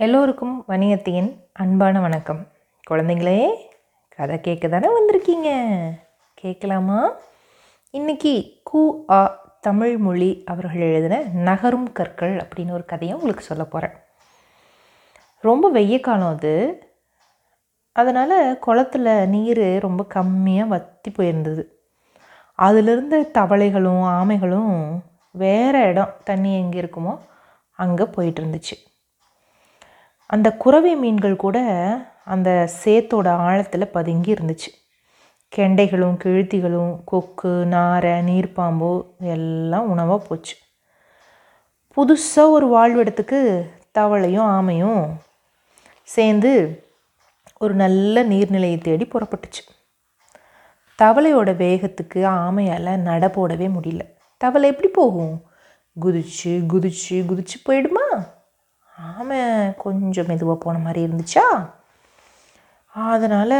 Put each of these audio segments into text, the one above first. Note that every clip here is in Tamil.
எல்லோருக்கும் வணிகத்தையின் அன்பான வணக்கம். குழந்தைங்களே கதை கேட்க தானே வந்திருக்கீங்க? கேட்கலாமா? இன்னைக்கு கு ஆ தமிழ் மொழி அவர்கள் எழுதின நகரும் கற்கள் அப்படின்னு ஒரு கதையை உங்களுக்கு சொல்ல போகிறேன் ரொம்ப வெய்ய காலம் அது. அதனால் குளத்துல நீர் ரொம்ப கம்மியாக வற்றி போயிருந்தது. அதிலிருந்து தவளைகளும் ஆமைகளும் வேறு இடம் தண்ணி எங்கே இருக்குமோ அங்கே போயிட்டு இருந்துச்சு. அந்த குறவை மீன்கள் கூட அந்த சேத்தோட ஆழத்தில் பதுங்கி இருந்துச்சு. கெண்டைகளும் கிழுத்திகளும் கொக்கு நாரை நீர்ப்பாம்பு எல்லாம் உணவாக போச்சு. புதுசாக ஒரு வாழ்விடத்துக்கு தவளையும் ஆமையும் சேர்ந்து ஒரு நல்ல நீர்நிலையை தேடி புறப்பட்டுச்சு. தவளையோட வேகத்துக்கு ஆமையால் நட போடவே முடியல. தவளை எப்படி போகும்? குதிச்சு குதிச்சு குதிச்சு போயிடுமா? ஆமை கொஞ்சம் மெதுவாக போன மாதிரி இருந்துச்சா? அதனால்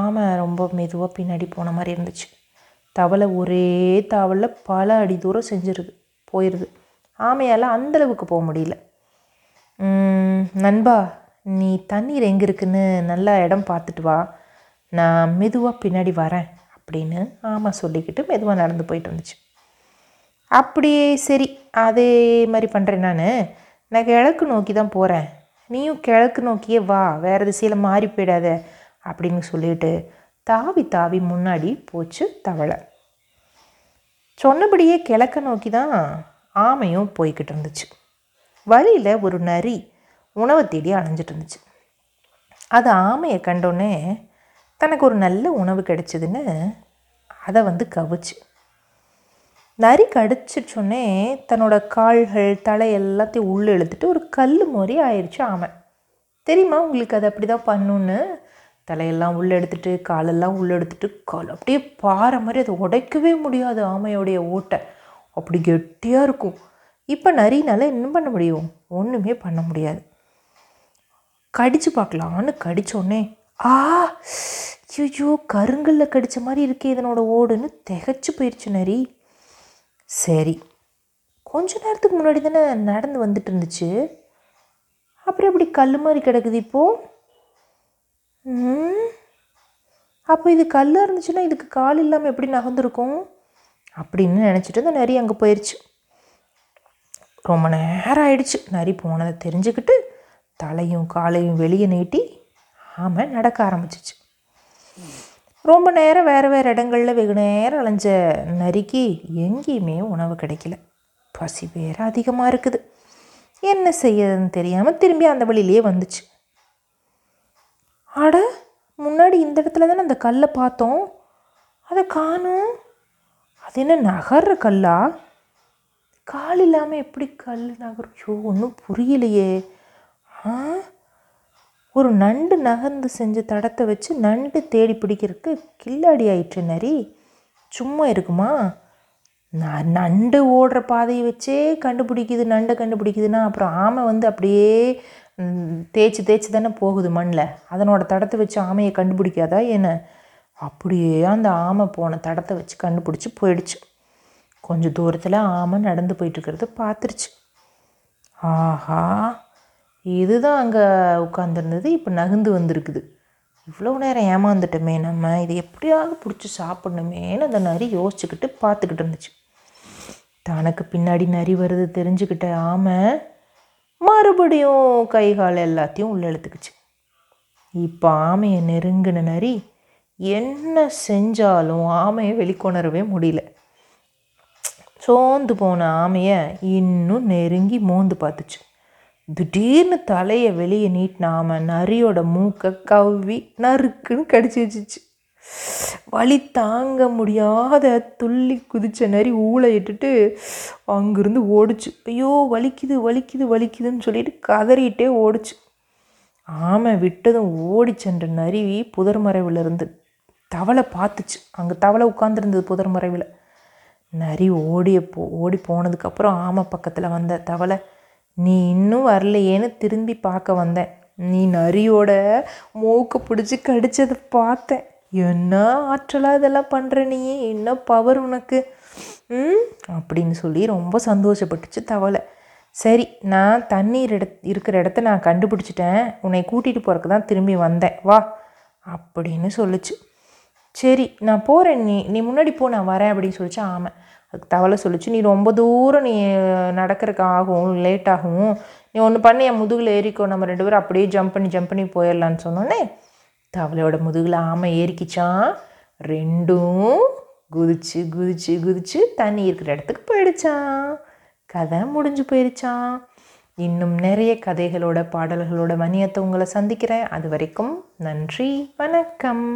ஆமை ரொம்ப மெதுவாக பின்னாடி போன மாதிரி இருந்துச்சு. தவளை ஒரே தாவலில் பல அடி தூரம் செஞ்சிருது போயிடுது ஆமையால் அந்தளவுக்கு போக முடியல. நண்பா நீ தண்ணீர் எங்கே இருக்குன்னு நல்லா இடம் பார்த்துட்டு வா. நான் மெதுவாக பின்னாடி வரேன் அப்படின்னு ஆமாம் சொல்லிக்கிட்டு மெதுவாக நடந்து போயிட்டு இருந்துச்சு அப்படியே சரி அதே மாதிரி பண்ணுறேன் நான். நான் கிழக்கு நோக்கி தான் போகிறேன் நீயும் கிழக்கு நோக்கியே வா. வேறு திசையில் மாறி போயிடாத. அப்படின்னு சொல்லிட்டு தாவி தாவி முன்னாடி போச்சு தவளை. சொன்னபடியே கிழக்க நோக்கி தான் ஆமையும் போய்கிட்டு இருந்துச்சு. வழியில் ஒரு நரி உணவை தேடி அலைஞ்சிட்டு இருந்துச்சு. அது ஆமையை கண்டோன்னே தனக்கு ஒரு நல்ல உணவு கிடைச்சதுன்னு அதை வந்து கவிச்சு. நரி கடிச்சிச்சோன்னே தன்னோட கால்கள் தலை எல்லாத்தையும் உள்ளே இழுத்துட்டு ஒரு கல் மாதிரி ஆயிடுச்சு ஆமை. தெரியுமா உங்களுக்கு அது அப்படி தான் பண்ணுன்னு? தலையெல்லாம் உள்ளே எடுத்துட்டு காலெல்லாம் உள்ளே எடுத்துட்டு கால் அப்படியே பாறை மாதிரி அதை உடைக்கவே முடியாது ஆமையோடைய ஓட்டை. அப்படி கெட்டியாக இருக்கும். இப்போ நரினால் என்ன பண்ண முடியும்? ஒன்றுமே பண்ண முடியாது. கடிச்சு பார்க்கலான்னு கடித்தோடனே ஆ ஐயோ கருங்கல்ல கடித்த மாதிரி இருக்கே இதனோட ஓடுன்னு திகைச்சு போயிடுச்சு நரி. சரி. கொஞ்ச நேரத்துக்கு முன்னாடி தானே நடந்து வந்துட்டு இருந்துச்சு அப்புறம் எப்படி கல் மாதிரி கிடக்குது இப்போது அப்போ இது கல்லாக இருந்துச்சுன்னா இதுக்கு கால் இல்லாமல் எப்படி நகர்ந்துருக்கும்? அப்படின்னு நினச்சிட்டு அந்த நரி அங்கே போயிடுச்சு ரொம்ப நேரம் ஆயிடுச்சு. நரி போனதை தெரிஞ்சுக்கிட்டு தலையும் காலையும் வெளியே நீட்டி ஆமாம் நடக்க ஆரம்பிச்சிச்சு. ரொம்ப நேரம் வேறு வேறு இடங்களில் வெகு நேரம் அலைஞ்ச நரிக்கு எங்கேயுமே உணவு கிடைக்கல. பசி வேற அதிகமாக இருக்குது. என்ன செய்யறதுன்னு தெரியாமல் திரும்பி அந்த வழியிலே வந்துச்சு. அட முன்னாடி இந்த இடத்துல தானே அந்த கல்லை பார்த்தோம். அதை காணும். அது என்ன நகர்ற கல்லா? கால் இல்லாமல் எப்படி கல் நகரும்? ஐயோ ஒன்றும் புரியலையே. ஆ? ஒரு நண்டு நகர்ந்து செஞ்ச தடத்தை வச்சு நண்டு தேடி பிடிக்கிறதுக்கு கில்லாடி ஆயிற்று நரி. சும்மா இருக்குமா? நான் நண்டு ஓடுற பாதையை வச்சே கண்டுபிடிக்குது நண்டை கண்டுபிடிக்குதுன்னா அப்புறம் ஆமை வந்து அப்படியே தேய்ச்சி தேய்ச்சி தானே போகுது மண்ணில் அதனோட தடத்தை வச்சு ஆமையை கண்டுபிடிக்காதா என்ன? அப்படியே அந்த ஆமை போன தடத்தை வச்சு கண்டுபிடிச்சி போயிடுச்சு. கொஞ்சம் தூரத்தில் ஆமை நடந்து போயிட்டு இருக்கிறத பார்த்துருச்சு. ஆஹா! இதுதான் அங்கே உட்காந்துருந்தது இப்போ நகர்ந்து வந்திருக்குது. இவ்வளோ நேரம் ஏமாந்துட்டோமே நம்ம இதை எப்படியாவது பிடிச்சி சாப்பிட்ணுமேன்னு அந்த நரி யோசிச்சுக்கிட்டு பார்த்துக்கிட்டு இருந்துச்சு. தனக்கு பின்னாடி நரி வருது தெரிஞ்சுக்கிட்ட ஆமை மறுபடியும் கை கால் எல்லாத்தையும் உள்ளே இழுத்துக்குச்சு. இப்போ ஆமையை நெருங்கின நரி என்ன செஞ்சாலும் ஆமையை வெளிக்கொணரவே முடியல. சோர்ந்து போன ஆமையை இன்னும் நெருங்கி மோந்து பார்த்துச்சு. திடீர்னு தலையை வெளியே நீட்டினாம நரியோட மூக்கை கவ்வி நறுக்குன்னு கடிச்சு வச்சிச்சு. வலி தாங்க முடியாத துள்ளி குதிச்ச நரி ஊளை இட்டுட்டு அங்கிருந்து ஓடிச்சு. ஐயோ வலிக்குது வலிக்குது வலிக்குதுன்னு சொல்லிட்டு கதறிட்டே ஓடுச்சு. ஆமை விட்டதும் ஓடி சென்ற நரி புதர் மறைவிலிருந்து தவளை பார்த்துச்சு. அங்கே தவளை உட்காந்துருந்தது புதர் மறைவில். நரி ஓடிய போ ஓடி போனதுக்கப்புறம் ஆமை பக்கத்தில் வந்த தவளை நீ இன்னும் வரலையேன்னு திரும்பி பார்க்க வந்தேன். நீ நரியோட மூக்கு பிடிச்சி கடிச்சதை பார்த்தேன். என்ன ஆற்றலாக இதெல்லாம் பண்ணுற நீ? என்ன பவர் உனக்கு? ம்? அப்படின்னு சொல்லி ரொம்ப சந்தோஷப்பட்டுச்சு தவளை. சரி நான் தண்ணீர் இட இருக்கிற இடத்த நான் கண்டுபிடிச்சிட்டேன். உன்னை கூட்டிகிட்டு போகிறக்கு தான் திரும்பி வந்தேன். வா அப்படின்னு சொல்லுச்சு. சரி நான் போகிறேன் நீ நீ முன்னாடி போ நான் வரேன் அப்படின்னு சொல்லிச்சு ஆமாம் தவளை சொல்லிச்சு நீ ரொம்ப தூரம் நீ நடக்கிறதுக்கு ஆகும் லேட் ஆகும். நீ ஒன்று பண்ணி என் முதுகில் ஏறிக்கோ. நம்ம ரெண்டு பேரும் அப்படியே ஜம்ப் பண்ணி ஜம்ப் பண்ணி போயிடலான்னு சொன்னோன்னே தவளையோட முதுகில் ஆமை ஏறிக்கிச்சான் ரெண்டும் குதிச்சு குதிச்சு குதிச்சு தண்ணி இருக்கிற இடத்துக்கு போயிடுச்சான் கதை முடிஞ்சு போயிடுச்சான் இன்னும் நிறைய கதைகளோட பாடல்களோட மணியத்தை உங்களை சந்திக்கிறேன். அது வரைக்கும் நன்றி வணக்கம்.